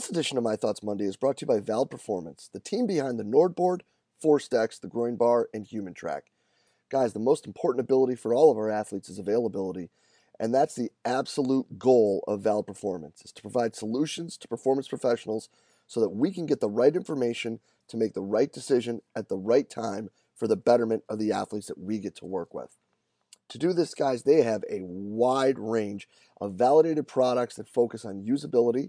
This edition of My Thoughts Monday is brought to you by Vald Performance, the team behind the NordBord, ForceDecks, the Groin Bar, and HumanTrak. Guys, the most important ability for all of our athletes is availability, and that's the absolute goal of Vald Performance, is to provide solutions to performance professionals so that we can get the right information to make the right decision at the right time for the betterment of the athletes that we get to work with. To do this, guys, they have a wide range of validated products that focus on usability,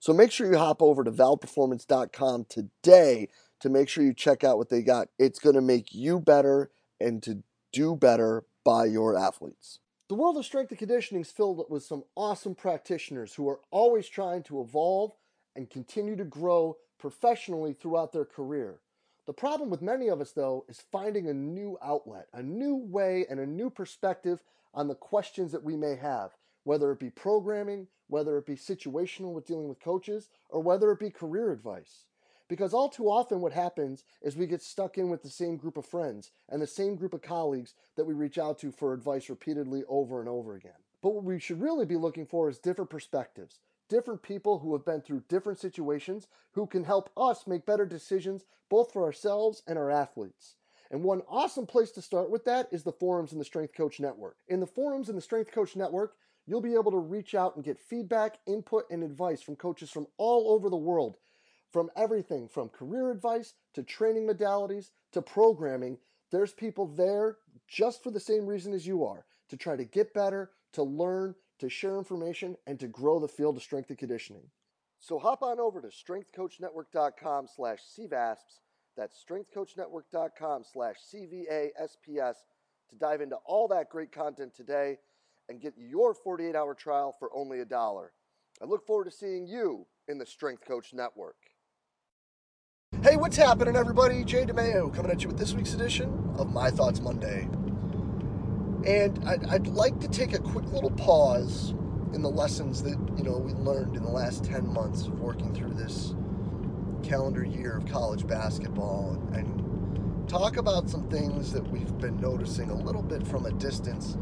So make sure you hop over to valdperformance.com today to make sure you check out what they got. It's going to make you better and to do better by your athletes. The world of strength and conditioning is filled with some awesome practitioners who are always trying to evolve and continue to grow professionally throughout their career. The problem with many of us, though, is finding a new outlet, a new way, and a new perspective on the questions that we may have whether it be programming, whether it be situational with dealing with coaches, or whether it be career advice. Because all too often, what happens is we get stuck in with the same group of friends and the same group of colleagues that we reach out to for advice repeatedly over and over again. But what we should really be looking for is different perspectives, different people who have been through different situations who can help us make better decisions both for ourselves and our athletes. And one awesome place to start with that is the forums in the Strength Coach Network. In the forums in the Strength Coach Network, You'll be able to reach out and get feedback, input, and advice from coaches from all over the world, from everything from career advice to training modalities to programming. There's people there just for the same reason as you are to try to get better, to learn, to share information, and to grow the field of strength and conditioning. So hop on over to strengthcoachnetwork.com slash CVASPS. That's strengthcoachnetwork.com slash CVASPS to dive into all that great content today and get your 48 hour trial for only a dollar. I look forward to seeing you in the Strength Coach Network. Hey, what's happening, everybody? Jay DeMeo coming at you with this week's edition of My Thoughts Monday. And I'd, I'd like to take a quick little pause in the lessons that you know we learned in the last 10 months of working through this calendar year of college basketball and, and talk about some things that we've been noticing a little bit from a distance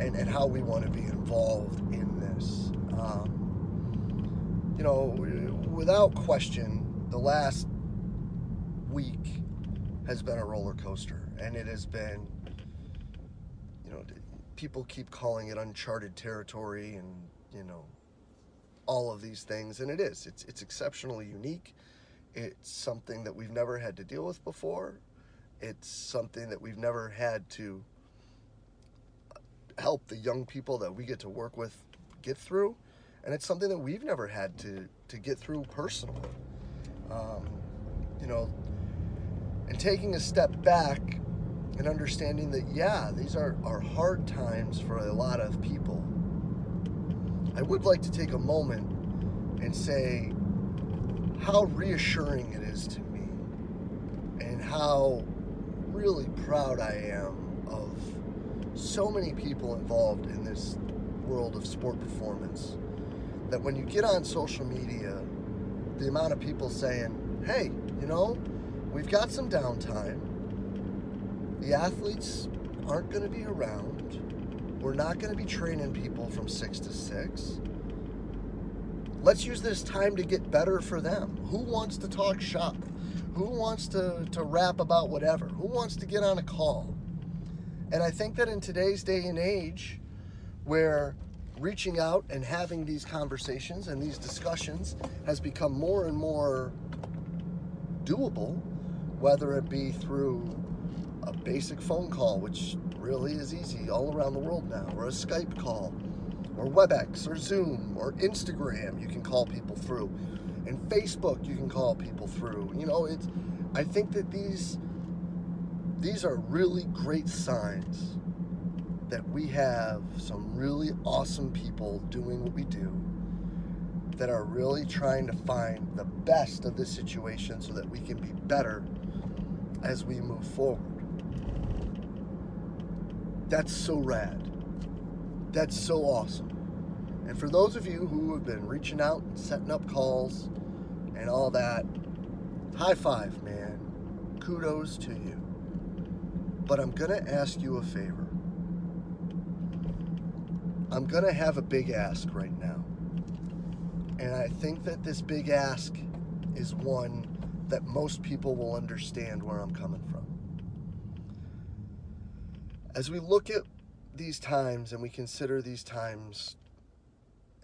and, and how we want to be involved in this. Um, you know, without question, the last week has been a roller coaster, and it has been, you know, people keep calling it uncharted territory, and you know, all of these things, and it is. It's it's exceptionally unique. It's something that we've never had to deal with before. It's something that we've never had to help the young people that we get to work with get through. And it's something that we've never had to, to get through personally. Um, you know, and taking a step back and understanding that, yeah, these are, are hard times for a lot of people. I would like to take a moment and say how reassuring it is to me and how really proud I am so many people involved in this world of sport performance that when you get on social media, the amount of people saying, hey, you know, we've got some downtime. The athletes aren't going to be around. We're not going to be training people from six to six. Let's use this time to get better for them. Who wants to talk shop? Who wants to, to rap about whatever? Who wants to get on a call? And I think that in today's day and age, where reaching out and having these conversations and these discussions has become more and more doable, whether it be through a basic phone call, which really is easy all around the world now, or a Skype call, or WebEx, or Zoom, or Instagram, you can call people through. And Facebook, you can call people through. You know, it's, I think that these these are really great signs that we have some really awesome people doing what we do that are really trying to find the best of the situation so that we can be better as we move forward. That's so rad. That's so awesome. And for those of you who have been reaching out and setting up calls and all that, high five, man. Kudos to you. But I'm going to ask you a favor. I'm going to have a big ask right now. And I think that this big ask is one that most people will understand where I'm coming from. As we look at these times and we consider these times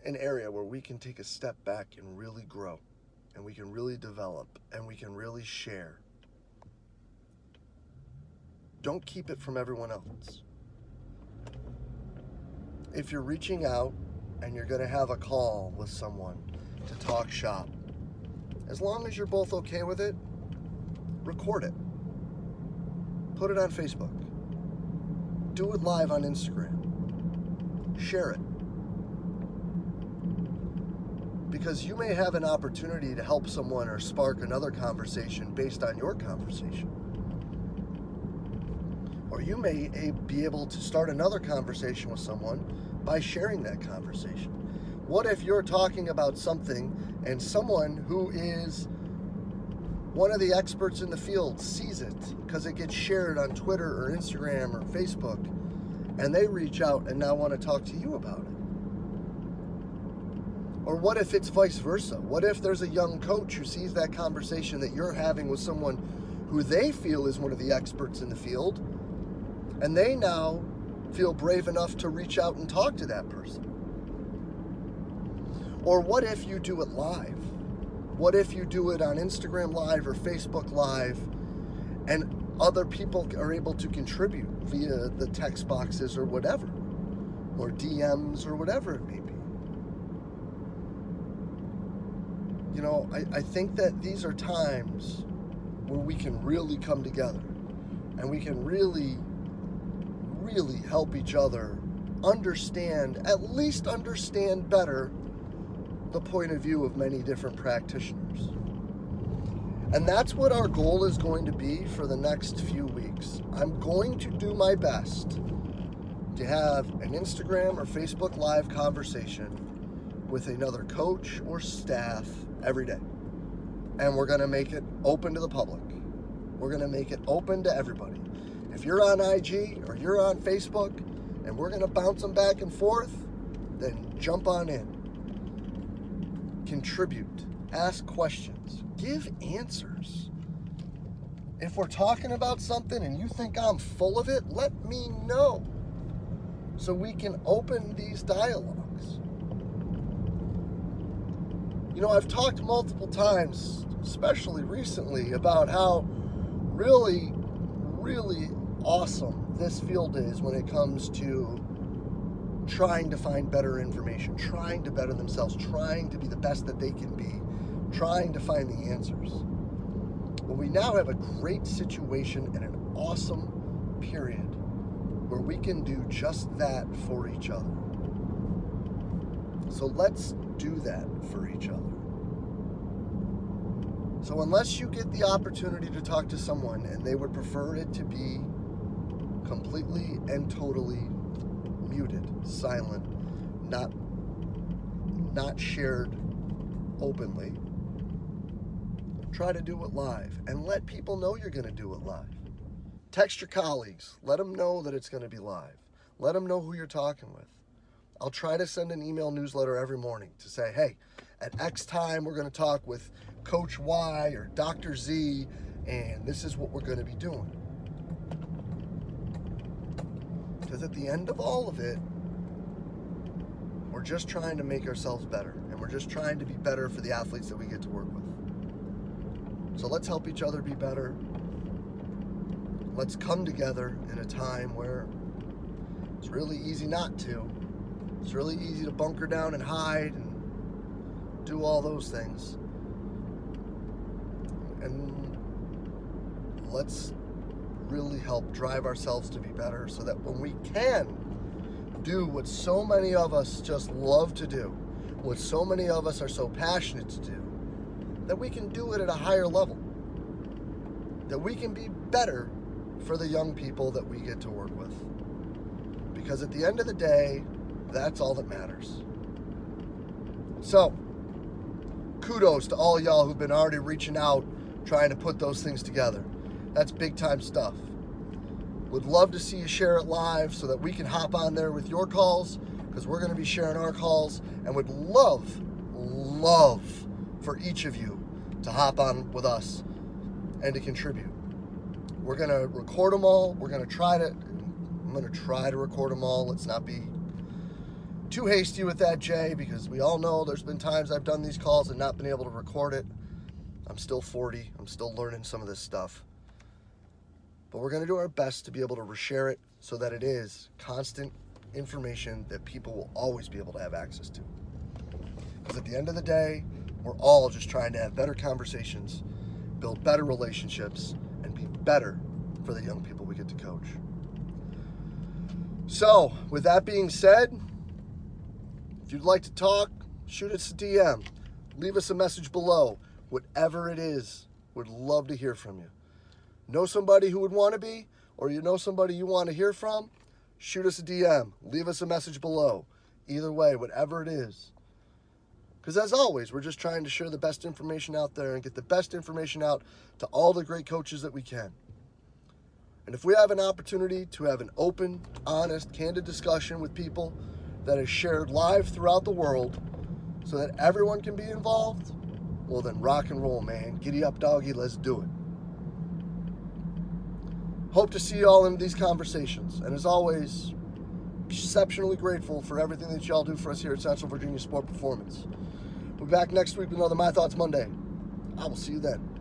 an area where we can take a step back and really grow, and we can really develop, and we can really share. Don't keep it from everyone else. If you're reaching out and you're going to have a call with someone to talk shop, as long as you're both okay with it, record it. Put it on Facebook. Do it live on Instagram. Share it. Because you may have an opportunity to help someone or spark another conversation based on your conversation. Or you may be able to start another conversation with someone by sharing that conversation. What if you're talking about something and someone who is one of the experts in the field sees it because it gets shared on Twitter or Instagram or Facebook, and they reach out and now want to talk to you about it? Or what if it's vice versa? What if there's a young coach who sees that conversation that you're having with someone who they feel is one of the experts in the field, and they now feel brave enough to reach out and talk to that person? Or what if you do it live? What if you do it on Instagram Live or Facebook Live and other people are able to contribute via the text boxes or whatever, or DMs or whatever it may be? You know, I, I think that these are times where we can really come together and we can really, really help each other understand, at least understand better the point of view of many different practitioners. And that's what our goal is going to be for the next few weeks. I'm going to do my best to have an Instagram or Facebook Live conversation with another coach or staff every day. And we're going to make it open to the public. We're going to make it open to everybody. If you're on IG or you're on Facebook and we're going to bounce them back and forth, then jump on in contribute, ask questions, give answers. If we're talking about something and you think I'm full of it, let me know so we can open these dialogues. You know, I've talked multiple times, especially recently, about how really, really awesome this field is when it comes to trying to find better information, trying to better themselves, trying to be the best that they can be, trying to find the answers. But we now have a great situation and an awesome period where we can do just that for each other. So let's do that for each other. So, unless you get the opportunity to talk to someone and they would prefer it to be completely and totally muted, silent, not not shared openly. Try to do it live and let people know you're going to do it live. Text your colleagues, let them know that it's going to be live. Let them know who you're talking with. I'll try to send an email newsletter every morning to say, hey, at X time we're going to talk with Coach Y or Dr. Z, and this is what we're going to be doing. Because at the end of all of it, we're just trying to make ourselves better. And we're just trying to be better for the athletes that we get to work with. So let's help each other be better. Let's come together in a time where it's really easy not to. It's really easy to bunker down and hide and do all those things. And let's really help drive ourselves to be better so that when we can do what so many of us just love to do, what so many of us are so passionate to do, that we can do it at a higher level. That we can be better for the young people that we get to work with. Because at the end of the day, that's all that matters. So, kudos to all y'all who've been already reaching out, trying to put those things together. That's big time stuff. Would love to see you share it live so that we can hop on there with your calls because we're going to be sharing our calls and would love, love for each of you to hop on with us and to contribute. We're going to record them all. We're going to try to, I'm going to try to record them all. Let's not be too hasty with that, Jay, because we all know there's been times I've done these calls and not been able to record it. I'm still 40. I'm still learning some of this stuff. But we're going to do our best to be able to reshare it so that it is constant information that people will always be able to have access to. Because at the end of the day, we're all just trying to have better conversations, build better relationships, and be better for the young people we get to coach. So, with that being said, if you'd like to talk, shoot us a DM. Leave us a message below. Whatever it is, we'd love to hear from you. Know somebody who would want to be, or you know somebody you want to hear from? Shoot us a DM. Leave us a message below. Either way, whatever it is. Because as always, we're just trying to share the best information out there and get the best information out to all the great coaches that we can. And if we have an opportunity to have an open, honest, candid discussion with people, that is shared live throughout the world so that everyone can be involved, well, then rock and roll, man. Giddy up, doggy. Let's do it. Hope to see you all in these conversations. And as always, exceptionally grateful for everything that y'all do for us here at Central Virginia Sport Performance. We'll be back next week with another My Thoughts Monday. I will see you then.